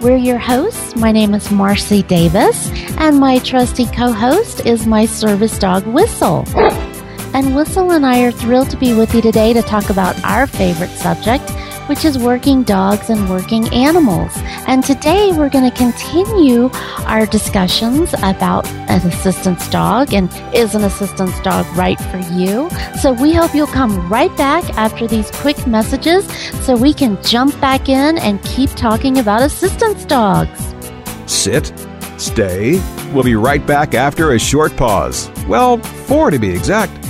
We're your hosts. My name is Marcie Davis, and my trusty co host is my service dog, Whistle. And Whistle and I are thrilled to be with you today to talk about our favorite subject, which is working dogs and working animals. And today we're going to continue our discussions about an assistance dog and is an assistance dog right for you? So we hope you'll come right back after these quick messages so we can jump back in and keep talking about assistance dogs. Sit, stay. We'll be right back after a short pause. Well, four to be exact.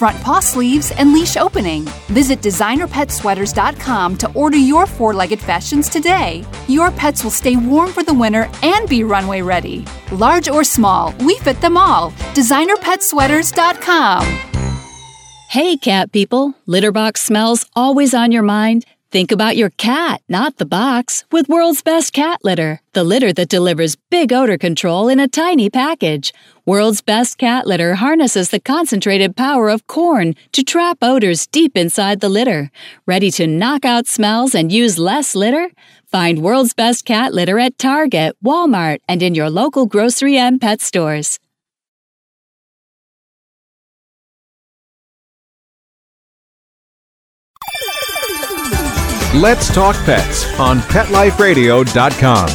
front paw sleeves, and leash opening. Visit designerpetsweaters.com to order your four legged fashions today. Your pets will stay warm for the winter and be runway ready. Large or small, we fit them all. DesignerPetSweaters.com. Hey, cat people. Litter box smells always on your mind? Think about your cat, not the box, with World's Best Cat Litter, the litter that delivers big odor control in a tiny package. World's Best Cat Litter harnesses the concentrated power of corn to trap odors deep inside the litter. Ready to knock out smells and use less litter? Find World's Best Cat Litter at Target, Walmart, and in your local grocery and pet stores. Let's talk pets on PetLifeRadio.com.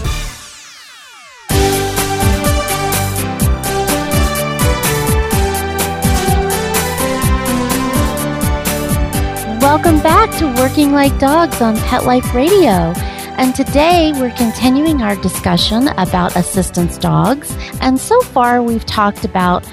Welcome back to Working Like Dogs on Pet Life Radio. And today we're continuing our discussion about assistance dogs. And so far we've talked about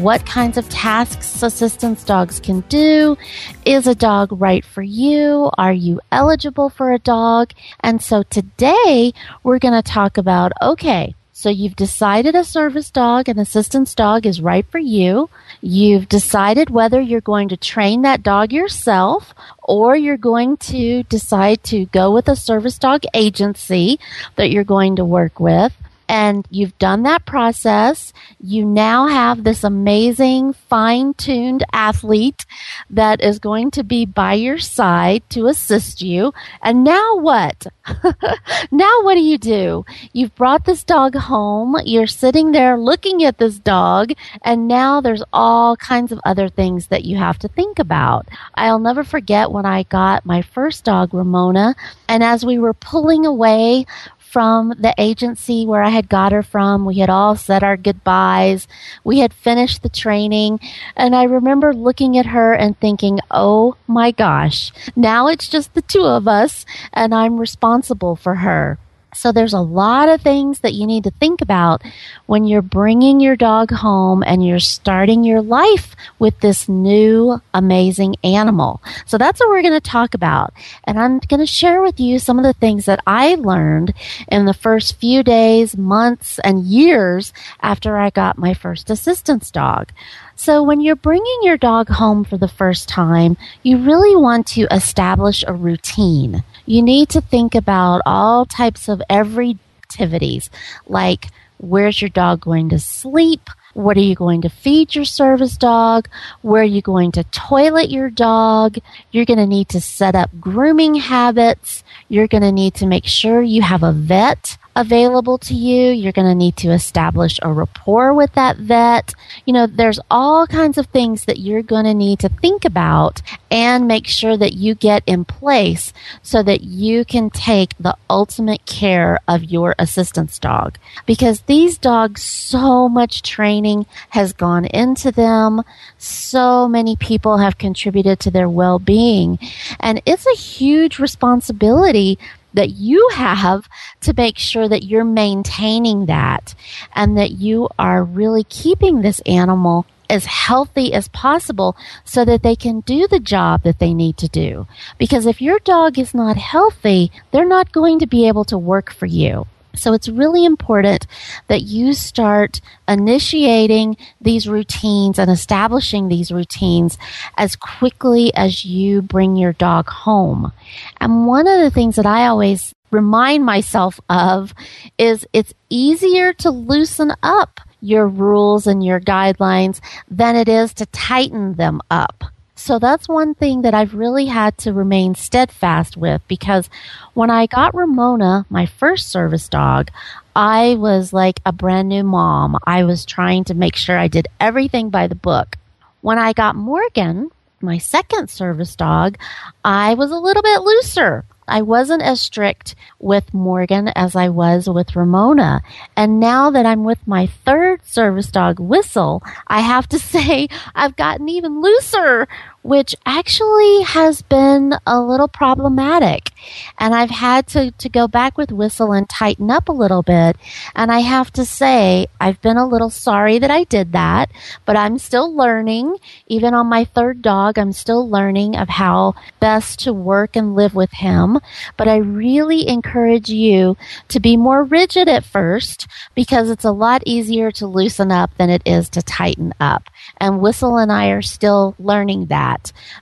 what kinds of tasks assistance dogs can do. Is a dog right for you? Are you eligible for a dog? And so today we're going to talk about, okay, so you've decided a service dog, an assistance dog is right for you. You've decided whether you're going to train that dog yourself or you're going to decide to go with a service dog agency that you're going to work with and you've done that process. You now have this amazing fine tuned athlete that is going to be by your side to assist you. And now what? now what do you do? You've brought this dog home. You're sitting there looking at this dog and now there's all kinds of other things that you have to think about. I'll never forget when I got my first dog, Ramona, and as we were pulling away from the agency where I had got her from. We had all said our goodbyes. We had finished the training. And I remember looking at her and thinking, oh my gosh, now it's just the two of us and I'm responsible for her. So there's a lot of things that you need to think about when you're bringing your dog home and you're starting your life with this new amazing animal. So that's what we're going to talk about. And I'm going to share with you some of the things that I learned in the first few days, months, and years after I got my first assistance dog. So when you're bringing your dog home for the first time, you really want to establish a routine. You need to think about all types of every activities like where's your dog going to sleep? What are you going to feed your service dog? Where are you going to toilet your dog? You're going to need to set up grooming habits. You're going to need to make sure you have a vet available to you. You're going to need to establish a rapport with that vet. You know, there's all kinds of things that you're going to need to think about and make sure that you get in place so that you can take the ultimate care of your assistance dog. Because these dogs, so much training has gone into them. So many people have contributed to their well-being and it's a huge responsibility that you have to make sure that you're maintaining that and that you are really keeping this animal as healthy as possible so that they can do the job that they need to do. Because if your dog is not healthy, they're not going to be able to work for you. So it's really important that you start initiating these routines and establishing these routines as quickly as you bring your dog home. And one of the things that I always remind myself of is it's easier to loosen up your rules and your guidelines than it is to tighten them up. So that's one thing that I've really had to remain steadfast with because when I got Ramona, my first service dog, I was like a brand new mom. I was trying to make sure I did everything by the book. When I got Morgan, my second service dog, I was a little bit looser. I wasn't as strict with Morgan as I was with Ramona. And now that I'm with my third service dog, Whistle, I have to say I've gotten even looser which actually has been a little problematic. And I've had to, to go back with Whistle and tighten up a little bit. And I have to say, I've been a little sorry that I did that, but I'm still learning. Even on my third dog, I'm still learning of how best to work and live with him. But I really encourage you to be more rigid at first because it's a lot easier to loosen up than it is to tighten up. And Whistle and I are still learning that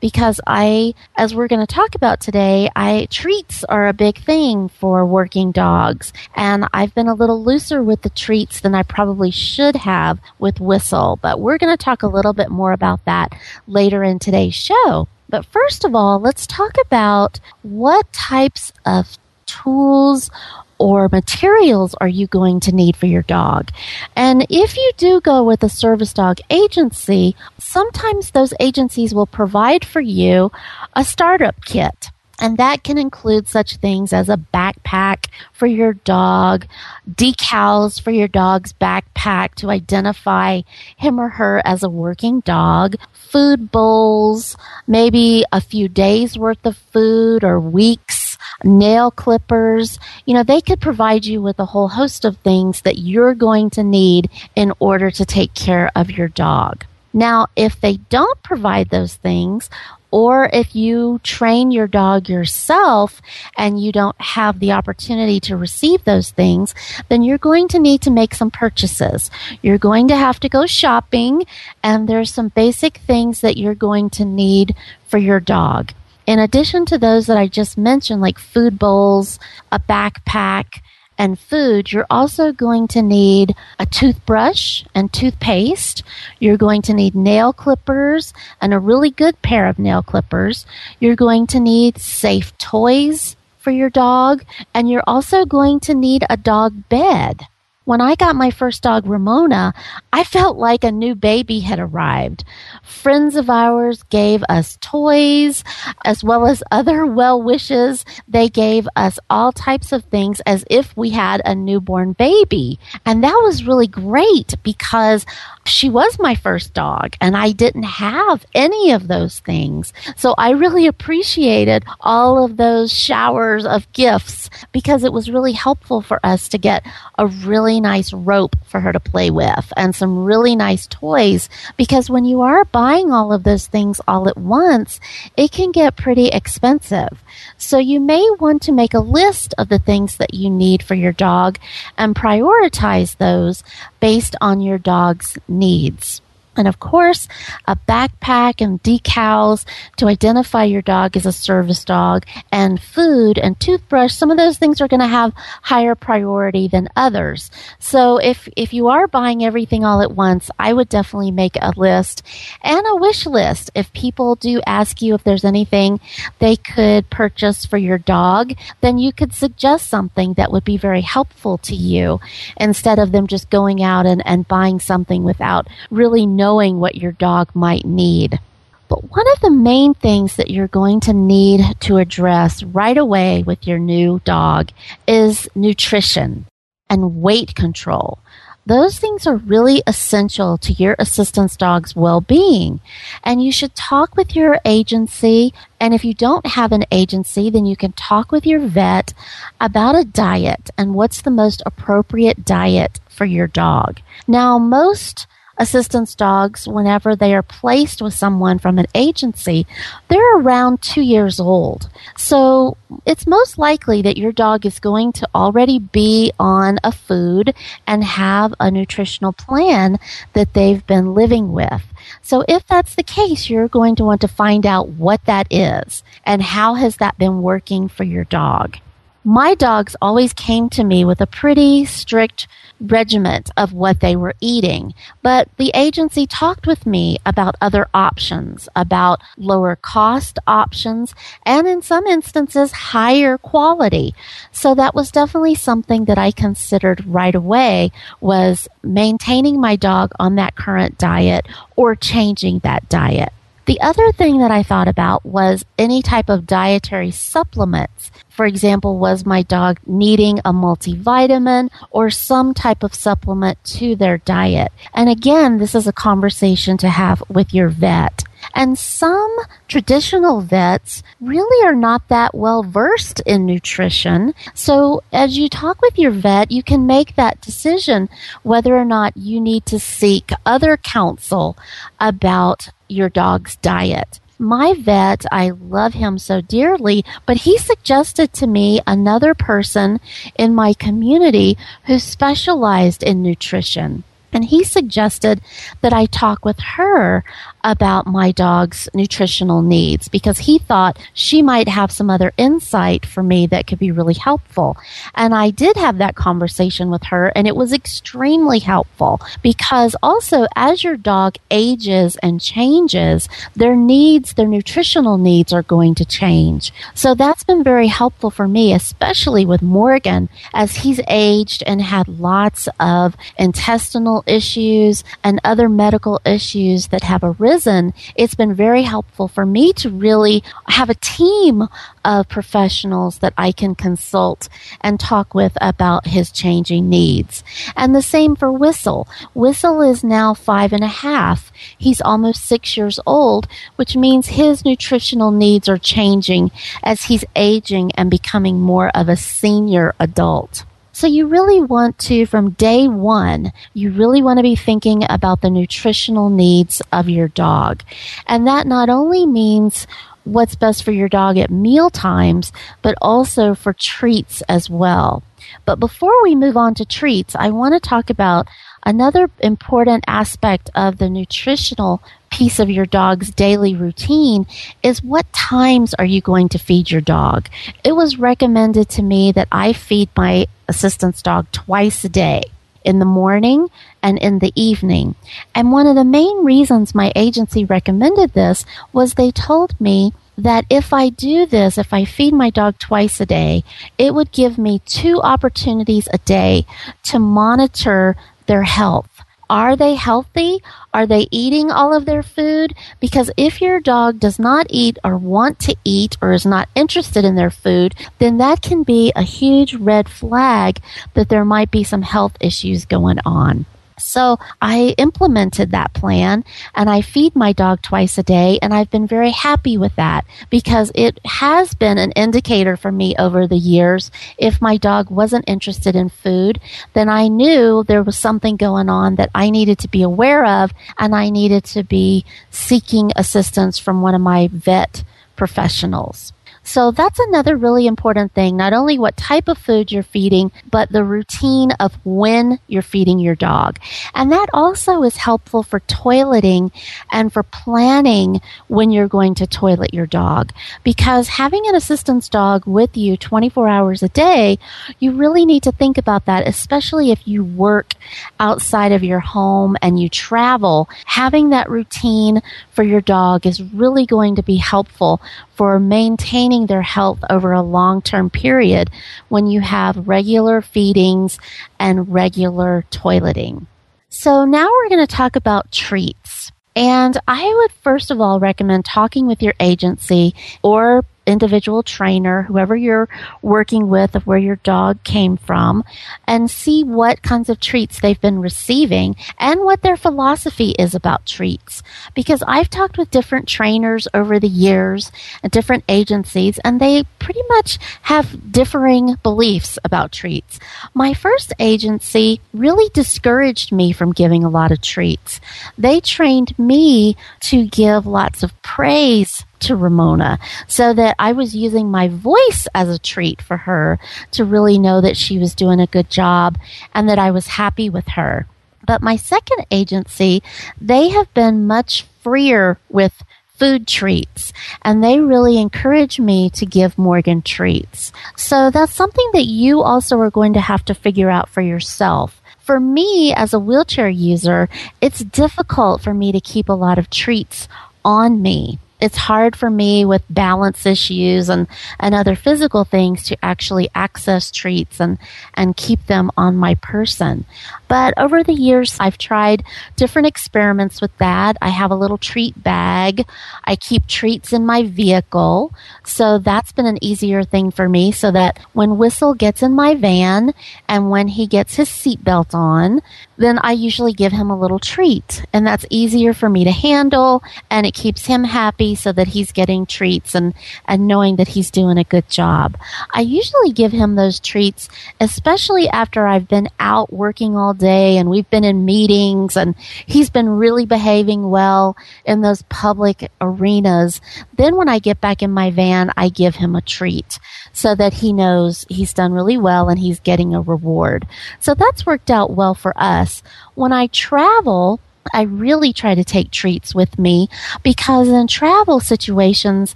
because I, as we're going to talk about today, I treats are a big thing for working dogs. And I've been a little looser with the treats than I probably should have with Whistle. But we're going to talk a little bit more about that later in today's show. But first of all, let's talk about what types of tools or materials are you going to need for your dog? And if you do go with a service dog agency, sometimes those agencies will provide for you a startup kit. And that can include such things as a backpack for your dog, decals for your dog's backpack to identify him or her as a working dog, food bowls, maybe a few days worth of food or weeks nail clippers. You know, they could provide you with a whole host of things that you're going to need in order to take care of your dog. Now, if they don't provide those things, or if you train your dog yourself and you don't have the opportunity to receive those things, then you're going to need to make some purchases. You're going to have to go shopping and there's some basic things that you're going to need for your dog in addition to those that I just mentioned, like food bowls, a backpack, and food, you're also going to need a toothbrush and toothpaste. You're going to need nail clippers and a really good pair of nail clippers. You're going to need safe toys for your dog, and you're also going to need a dog bed. When I got my first dog, Ramona, I felt like a new baby had arrived. Friends of ours gave us toys as well as other well wishes. They gave us all types of things as if we had a newborn baby. And that was really great because she was my first dog and I didn't have any of those things. So I really appreciated all of those showers of gifts because it was really helpful for us to get a really nice rope for her to play with and some really nice toys because when you are buying all of those things all at once, it can get pretty expensive. So you may want to make a list of the things that you need for your dog and prioritize those based on your dog's needs. And of course, a backpack and decals to identify your dog as a service dog, and food and toothbrush. Some of those things are going to have higher priority than others. So if if you are buying everything all at once, I would definitely make a list and a wish list. If people do ask you if there's anything they could purchase for your dog, then you could suggest something that would be very helpful to you instead of them just going out and, and buying something without really knowing knowing what your dog might need. But one of the main things that you're going to need to address right away with your new dog is nutrition and weight control. Those things are really essential to your assistance dog's well being. And you should talk with your agency. And if you don't have an agency, then you can talk with your vet about a diet and what's the most appropriate diet for your dog. Now, most assistance dogs, whenever they are placed with someone from an agency, they're around two years old. So it's most likely that your dog is going to already be on a food and have a nutritional plan that they've been living with. So if that's the case, you're going to want to find out what that is and how has that been working for your dog my dogs always came to me with a pretty strict regiment of what they were eating. But the agency talked with me about other options, about lower cost options, and in some instances, higher quality. So that was definitely something that I considered right away was maintaining my dog on that current diet or changing that diet. The other thing that I thought about was any type of dietary supplements. For example, was my dog needing a multivitamin or some type of supplement to their diet? And again, this is a conversation to have with your vet. And some traditional vets really are not that well versed in nutrition. So as you talk with your vet, you can make that decision whether or not you need to seek other counsel about your dog's diet. My vet, I love him so dearly, but he suggested to me another person in my community who specialized in nutrition. And he suggested that I talk with her about my dog's nutritional needs because he thought she might have some other insight for me that could be really helpful. And I did have that conversation with her and it was extremely helpful because also as your dog ages and changes, their needs, their nutritional needs are going to change. So that's been very helpful for me, especially with Morgan as he's aged and had lots of intestinal issues and other medical issues that have arisen prison, it's been very helpful for me to really have a team of professionals that I can consult and talk with about his changing needs. And the same for Whistle. Whistle is now five and a half. He's almost six years old, which means his nutritional needs are changing as he's aging and becoming more of a senior adult. So you really want to, from day one, you really want to be thinking about the nutritional needs of your dog. And that not only means what's best for your dog at meal times, but also for treats as well. But before we move on to treats, I want to talk about another important aspect of the nutritional piece of your dog's daily routine is what times are you going to feed your dog? It was recommended to me that I feed my assistance dog twice a day in the morning and in the evening. And one of the main reasons my agency recommended this was they told me that if I do this, if I feed my dog twice a day, it would give me two opportunities a day to monitor their health. Are they healthy? Are they eating all of their food? Because if your dog does not eat or want to eat or is not interested in their food, then that can be a huge red flag that there might be some health issues going on. So I implemented that plan and I feed my dog twice a day and I've been very happy with that because it has been an indicator for me over the years. If my dog wasn't interested in food, then I knew there was something going on that I needed to be aware of and I needed to be seeking assistance from one of my vet professionals. So that's another really important thing. Not only what type of food you're feeding, but the routine of when you're feeding your dog. And that also is helpful for toileting and for planning when you're going to toilet your dog. Because having an assistance dog with you 24 hours a day, you really need to think about that, especially if you work outside of your home and you travel. Having that routine for your dog is really going to be helpful for maintaining their health over a long term period when you have regular feedings and regular toileting. So now we're going to talk about treats. And I would first of all recommend talking with your agency or individual trainer, whoever you're working with, of where your dog came from, and see what kinds of treats they've been receiving and what their philosophy is about treats. Because I've talked with different trainers over the years and different agencies, and they pretty much have differing beliefs about treats. My first agency really discouraged me from giving a lot of treats. They trained me to give lots of praise to Ramona so that I was using my voice as a treat for her to really know that she was doing a good job and that I was happy with her. But my second agency, they have been much freer with food treats and they really encourage me to give Morgan treats. So that's something that you also are going to have to figure out for yourself for me as a wheelchair user, it's difficult for me to keep a lot of treats on me it's hard for me with balance issues and, and other physical things to actually access treats and, and keep them on my person. But over the years, I've tried different experiments with that. I have a little treat bag. I keep treats in my vehicle. So that's been an easier thing for me so that when Whistle gets in my van and when he gets his seatbelt on, then I usually give him a little treat. And that's easier for me to handle and it keeps him happy so that he's getting treats and, and knowing that he's doing a good job. I usually give him those treats, especially after I've been out working all day and we've been in meetings and he's been really behaving well in those public arenas. Then when I get back in my van, I give him a treat so that he knows he's done really well and he's getting a reward. So that's worked out well for us. When I travel, I really try to take treats with me because in travel situations,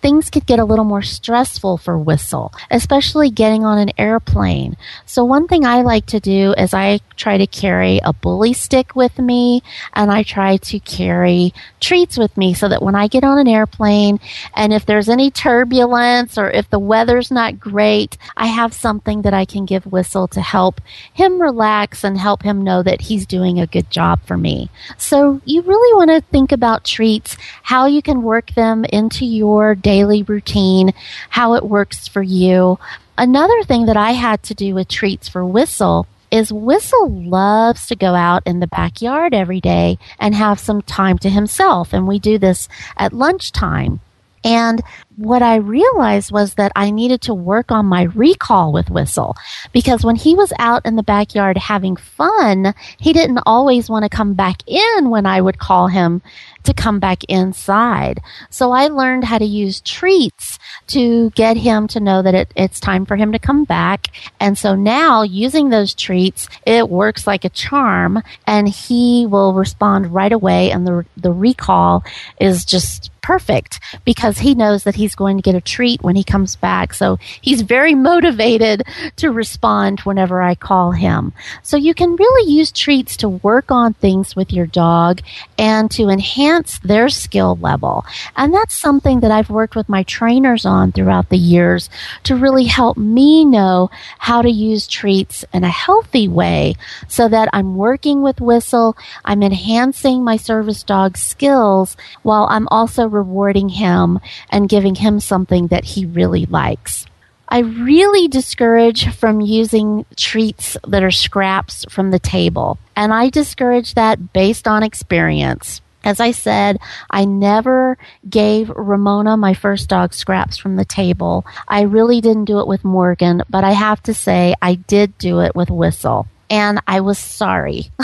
things could get a little more stressful for Whistle, especially getting on an airplane. So one thing I like to do is I try to carry a bully stick with me and I try to carry treats with me so that when I get on an airplane and if there's any turbulence or if the weather's not great, I have something that I can give Whistle to help him relax and help him know that he's doing a good job for me. So you really want to think about treats, how you can work them into your daily routine, how it works for you. Another thing that I had to do with treats for Whistle is Whistle loves to go out in the backyard every day and have some time to himself. And we do this at lunchtime. And what I realized was that I needed to work on my recall with Whistle because when he was out in the backyard having fun, he didn't always want to come back in when I would call him to come back inside. So I learned how to use treats to get him to know that it, it's time for him to come back. And so now using those treats, it works like a charm and he will respond right away and the, the recall is just perfect because he knows that he's going to get a treat when he comes back. So he's very motivated to respond whenever I call him. So you can really use treats to work on things with your dog and to enhance their skill level. And that's something that I've worked with my trainers on throughout the years to really help me know how to use treats in a healthy way so that I'm working with Whistle, I'm enhancing my service dog skills while I'm also rewarding him and giving him something that he really likes. I really discourage from using treats that are scraps from the table. And I discourage that based on experience. As I said, I never gave Ramona, my first dog, scraps from the table. I really didn't do it with Morgan, but I have to say I did do it with Whistle. And I was sorry.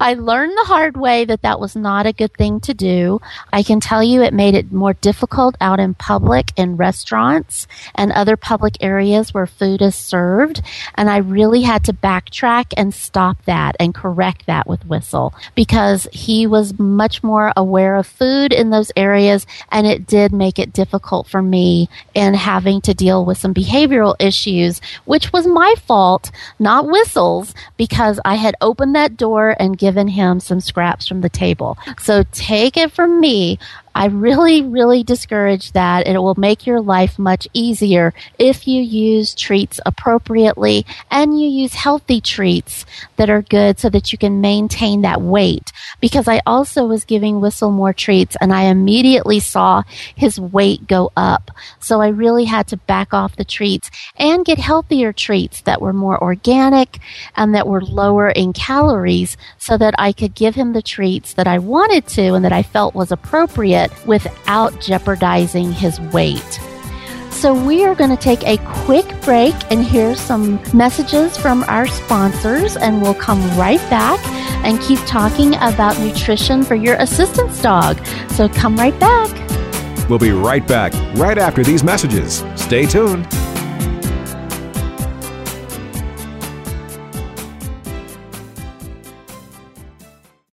I learned the hard way that that was not a good thing to do. I can tell you it made it more difficult out in public in restaurants and other public areas where food is served. And I really had to backtrack and stop that and correct that with Whistle because he was much more aware of food in those areas and it did make it difficult for me in having to deal with some behavioral issues, which was my fault, not Whistle's because I had opened that door and given him some scraps from the table. So take it from me. I really, really discourage that. It will make your life much easier if you use treats appropriately and you use healthy treats that are good so that you can maintain that weight. Because I also was giving Whistle more treats and I immediately saw his weight go up. So I really had to back off the treats and get healthier treats that were more organic and that were lower in calories so that I could give him the treats that I wanted to and that I felt was appropriate without jeopardizing his weight. So, we are going to take a quick break and hear some messages from our sponsors, and we'll come right back and keep talking about nutrition for your assistance dog. So, come right back. We'll be right back right after these messages. Stay tuned.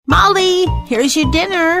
Molly, here's your dinner.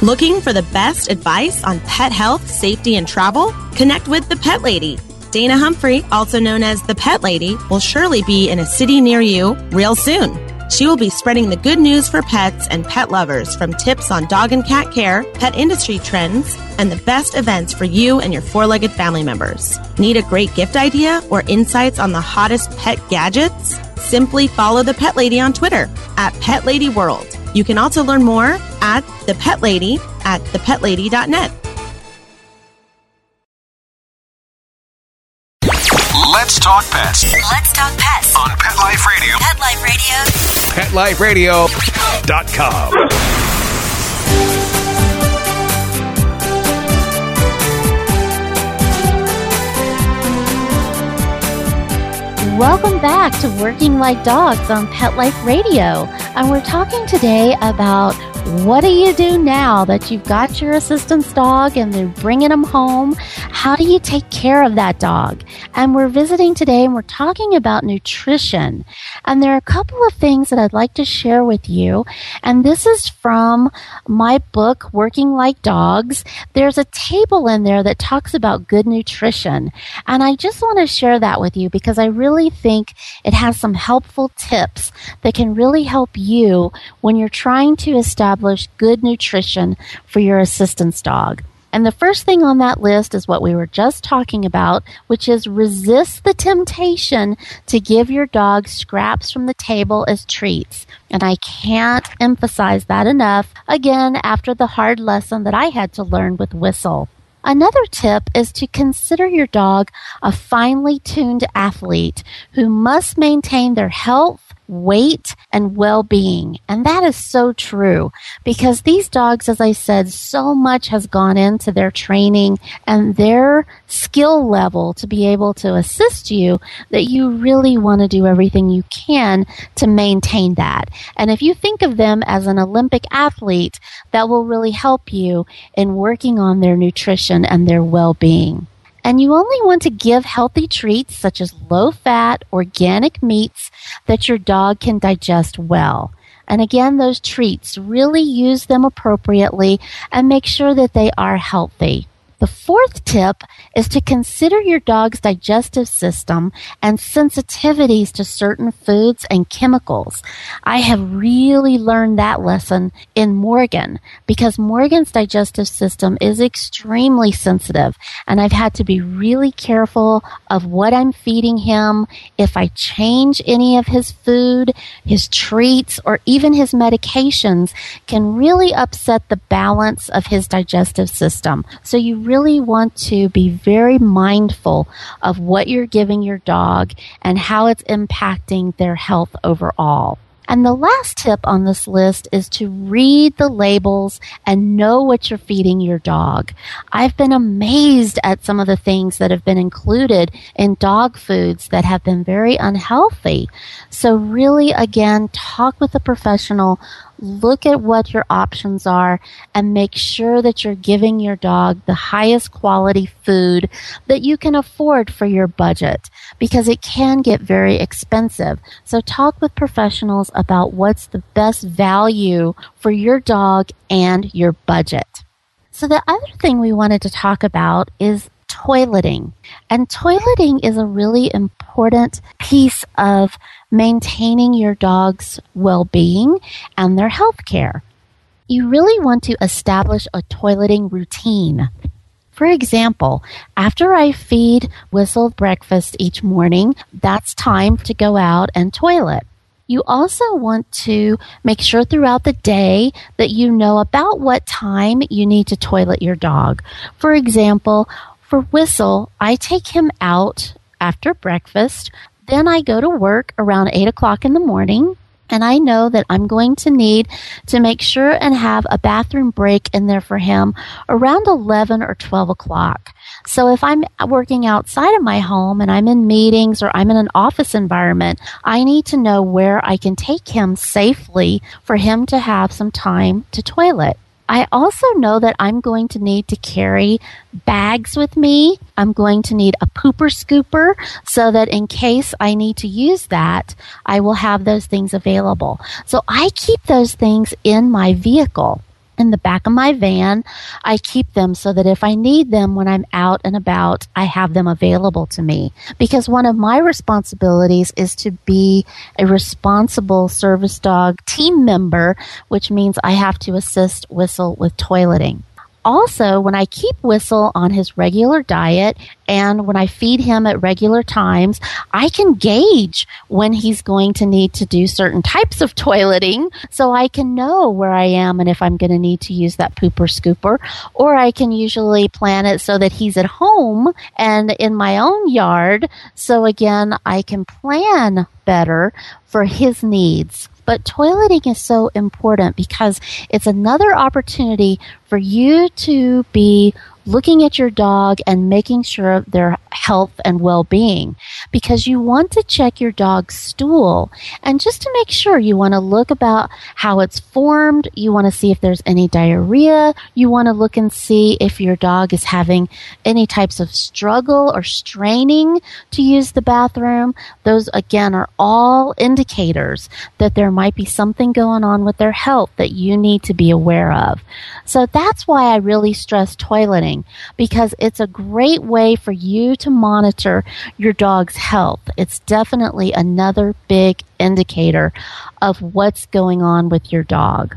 Looking for the best advice on pet health, safety, and travel? Connect with the Pet Lady. Dana Humphrey, also known as the Pet Lady, will surely be in a city near you real soon. She will be spreading the good news for pets and pet lovers from tips on dog and cat care, pet industry trends, and the best events for you and your four legged family members. Need a great gift idea or insights on the hottest pet gadgets? Simply follow the Pet Lady on Twitter at Pet Lady World. You can also learn more at The Pet Lady at thepetlady.net. Let's talk pets Let's talk pets. on Pet Life Radio. Pet Life Radio. PetLifeRadio.com. Welcome back to Working Like Dogs on Pet Life Radio. And we're talking today about what do you do now that you've got your assistance dog and they're bringing them home? How do you take care of that dog? And we're visiting today and we're talking about nutrition. And there are a couple of things that I'd like to share with you. And this is from my book, Working Like Dogs. There's a table in there that talks about good nutrition. And I just want to share that with you because I really think it has some helpful tips that can really help you when you're trying to establish good nutrition for your assistance dog. And the first thing on that list is what we were just talking about, which is resist the temptation to give your dog scraps from the table as treats. And I can't emphasize that enough, again, after the hard lesson that I had to learn with Whistle. Another tip is to consider your dog a finely tuned athlete who must maintain their health, weight, and well being. And that is so true because these dogs, as I said, so much has gone into their training and their skill level to be able to assist you that you really want to do everything you can to maintain that. And if you think of them as an Olympic athlete, that will really help you in working on their nutrition and their well being. And you only want to give healthy treats such as low fat, organic meats that your dog can digest well. And again, those treats, really use them appropriately and make sure that they are healthy. The fourth tip is to consider your dog's digestive system and sensitivities to certain foods and chemicals. I have really learned that lesson in Morgan because Morgan's digestive system is extremely sensitive and I've had to be really careful of what I'm feeding him. If I change any of his food, his treats, or even his medications can really upset the balance of his digestive system. So you really want to be very mindful of what you're giving your dog and how it's impacting their health overall. And the last tip on this list is to read the labels and know what you're feeding your dog. I've been amazed at some of the things that have been included in dog foods that have been very unhealthy. So really, again, talk with a professional look at what your options are and make sure that you're giving your dog the highest quality food that you can afford for your budget because it can get very expensive. So talk with professionals about what's the best value for your dog and your budget. So the other thing we wanted to talk about is toileting. And toileting is a really important piece of maintaining your dog's well being and their health care. You really want to establish a toileting routine. For example, after I feed Whistle breakfast each morning, that's time to go out and toilet. You also want to make sure throughout the day that you know about what time you need to toilet your dog. For example, for Whistle, I take him out after breakfast. Then I go to work around 8 o'clock in the morning. And I know that I'm going to need to make sure and have a bathroom break in there for him around 11 or 12 o'clock. So if I'm working outside of my home and I'm in meetings or I'm in an office environment, I need to know where I can take him safely for him to have some time to toilet. I also know that I'm going to need to carry bags with me. I'm going to need a pooper scooper so that in case I need to use that, I will have those things available. So I keep those things in my vehicle in the back of my van. I keep them so that if I need them when I'm out and about, I have them available to me. Because one of my responsibilities is to be a responsible service dog team member, which means I have to assist Whistle with toileting also, when I keep Whistle on his regular diet and when I feed him at regular times, I can gauge when he's going to need to do certain types of toileting so I can know where I am and if I'm going to need to use that pooper scooper. Or I can usually plan it so that he's at home and in my own yard. So again, I can plan better for his needs. But toileting is so important because it's another opportunity for you to be looking at your dog and making sure of their health and well-being because you want to check your dog's stool and just to make sure you want to look about how it's formed you want to see if there's any diarrhea you want to look and see if your dog is having any types of struggle or straining to use the bathroom. Those again are all indicators that there might be something going on with their health that you need to be aware of. So that's why I really stress toileting because it's a great way for you to monitor your dog's health. It's definitely another big indicator of what's going on with your dog.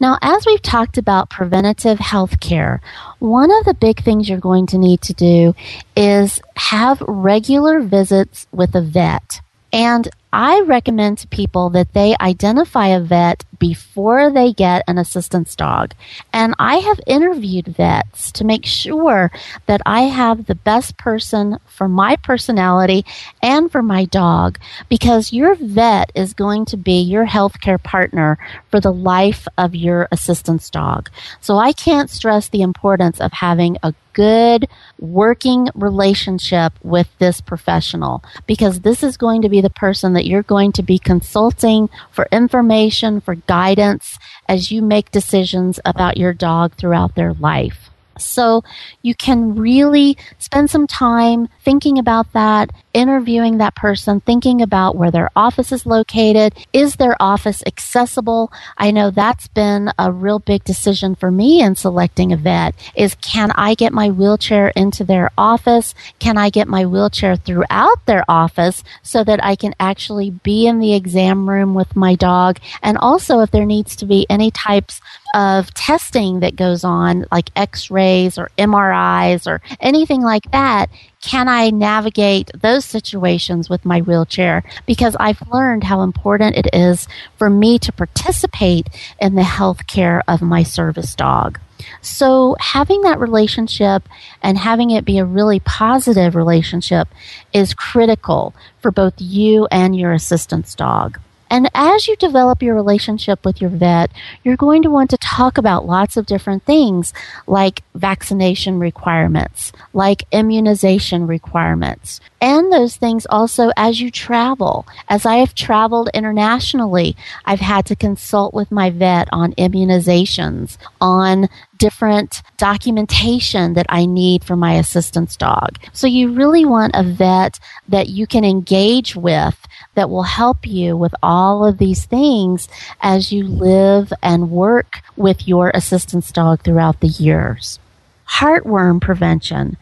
Now, as we've talked about preventative health care, one of the big things you're going to need to do is have regular visits with a vet. And I recommend to people that they identify a vet before they get an assistance dog. And I have interviewed vets to make sure that I have the best person for my personality and for my dog because your vet is going to be your healthcare partner for the life of your assistance dog. So I can't stress the importance of having a good working relationship with this professional because this is going to be the person that you're going to be consulting for information, for guidance as you make decisions about your dog throughout their life. So you can really spend some time thinking about that. Interviewing that person, thinking about where their office is located. Is their office accessible? I know that's been a real big decision for me in selecting a vet is can I get my wheelchair into their office? Can I get my wheelchair throughout their office so that I can actually be in the exam room with my dog? And also if there needs to be any types of testing that goes on, like x rays or MRIs or anything like that, can I navigate those situations with my wheelchair? Because I've learned how important it is for me to participate in the health care of my service dog. So having that relationship and having it be a really positive relationship is critical for both you and your assistance dog. And as you develop your relationship with your vet, you're going to want to talk about lots of different things like vaccination requirements, like immunization requirements, and those things also as you travel. As I have traveled internationally, I've had to consult with my vet on immunizations, on different documentation that I need for my assistance dog. So you really want a vet that you can engage with that will help you with all of these things as you live and work with your assistance dog throughout the years. Heartworm prevention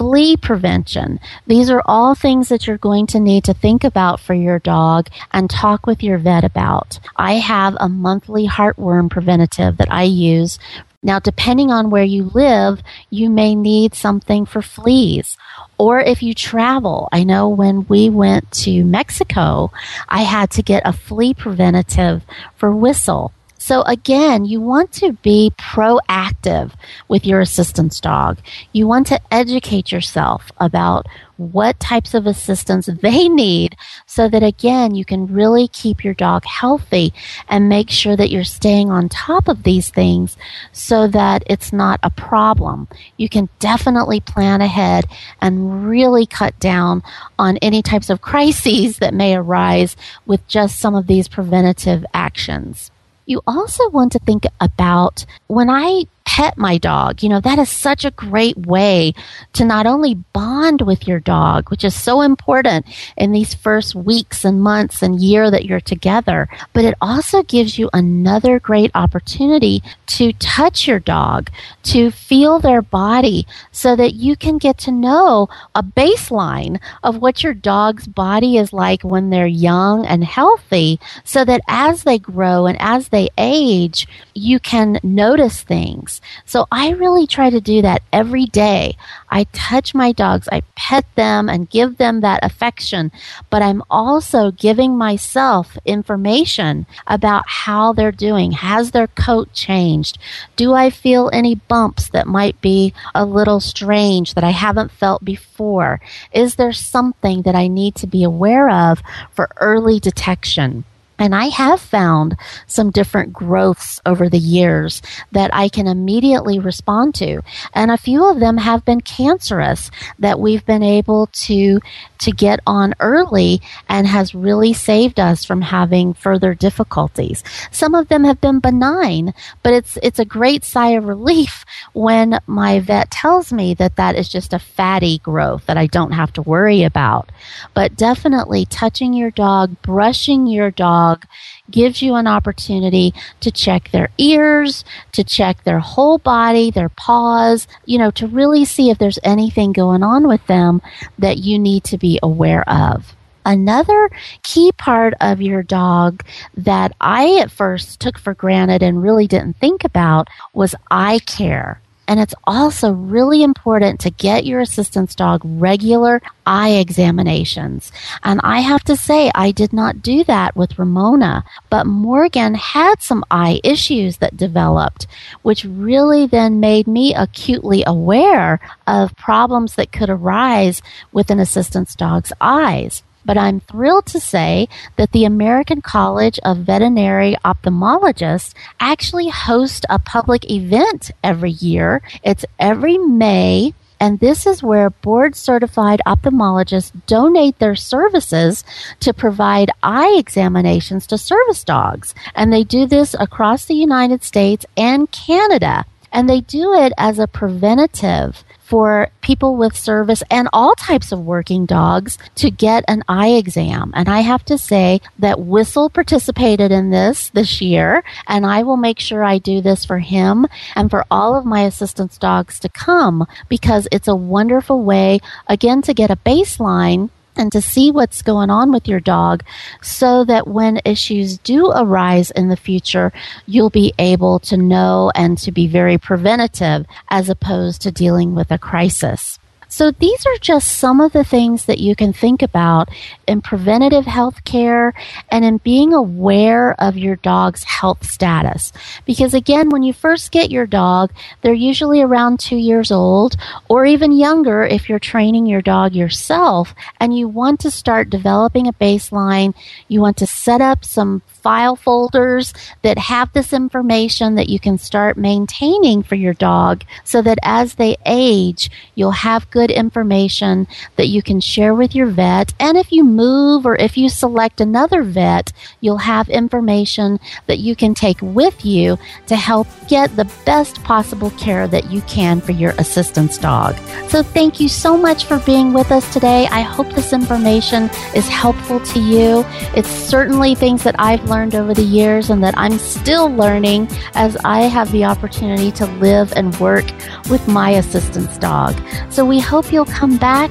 flea prevention. These are all things that you're going to need to think about for your dog and talk with your vet about. I have a monthly heartworm preventative that I use now, depending on where you live, you may need something for fleas. Or if you travel, I know when we went to Mexico, I had to get a flea preventative for whistle. So again, you want to be proactive with your assistance dog. You want to educate yourself about what types of assistance they need so that again, you can really keep your dog healthy and make sure that you're staying on top of these things so that it's not a problem. You can definitely plan ahead and really cut down on any types of crises that may arise with just some of these preventative actions. You also want to think about when I pet my dog. You know, that is such a great way to not only bond with your dog, which is so important in these first weeks and months and year that you're together, but it also gives you another great opportunity to touch your dog, to feel their body so that you can get to know a baseline of what your dog's body is like when they're young and healthy so that as they grow and as they age, you can notice things so I really try to do that every day. I touch my dogs, I pet them and give them that affection, but I'm also giving myself information about how they're doing. Has their coat changed? Do I feel any bumps that might be a little strange that I haven't felt before? Is there something that I need to be aware of for early detection? And I have found some different growths over the years that I can immediately respond to. And a few of them have been cancerous that we've been able to, to get on early and has really saved us from having further difficulties. Some of them have been benign, but it's, it's a great sigh of relief when my vet tells me that that is just a fatty growth that I don't have to worry about. But definitely touching your dog, brushing your dog, dog gives you an opportunity to check their ears, to check their whole body, their paws, you know, to really see if there's anything going on with them that you need to be aware of. Another key part of your dog that I at first took for granted and really didn't think about was eye care. And it's also really important to get your assistance dog regular eye examinations. And I have to say, I did not do that with Ramona, but Morgan had some eye issues that developed, which really then made me acutely aware of problems that could arise with an assistance dog's eyes. But I'm thrilled to say that the American College of Veterinary Ophthalmologists actually host a public event every year. It's every May and this is where board certified ophthalmologists donate their services to provide eye examinations to service dogs. And they do this across the United States and Canada. And they do it as a preventative for people with service and all types of working dogs to get an eye exam. And I have to say that Whistle participated in this this year, and I will make sure I do this for him and for all of my assistance dogs to come because it's a wonderful way, again, to get a baseline and to see what's going on with your dog so that when issues do arise in the future, you'll be able to know and to be very preventative as opposed to dealing with a crisis. So these are just some of the things that you can think about in preventative health care and in being aware of your dog's health status. Because again, when you first get your dog, they're usually around two years old or even younger if you're training your dog yourself and you want to start developing a baseline. You want to set up some file folders that have this information that you can start maintaining for your dog so that as they age, you'll have good information that you can share with your vet. And if you move or if you select another vet, you'll have information that you can take with you to help get the best possible care that you can for your assistance dog. So thank you so much for being with us today. I hope this information is helpful to you. It's certainly things that I've learned over the years and that I'm still learning as I have the opportunity to live and work with my assistance dog. So we hope you'll come back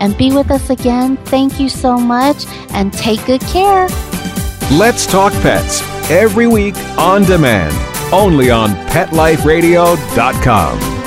and be with us again. Thank you so much and take good care. Let's Talk Pets every week on demand, only on PetLifeRadio.com.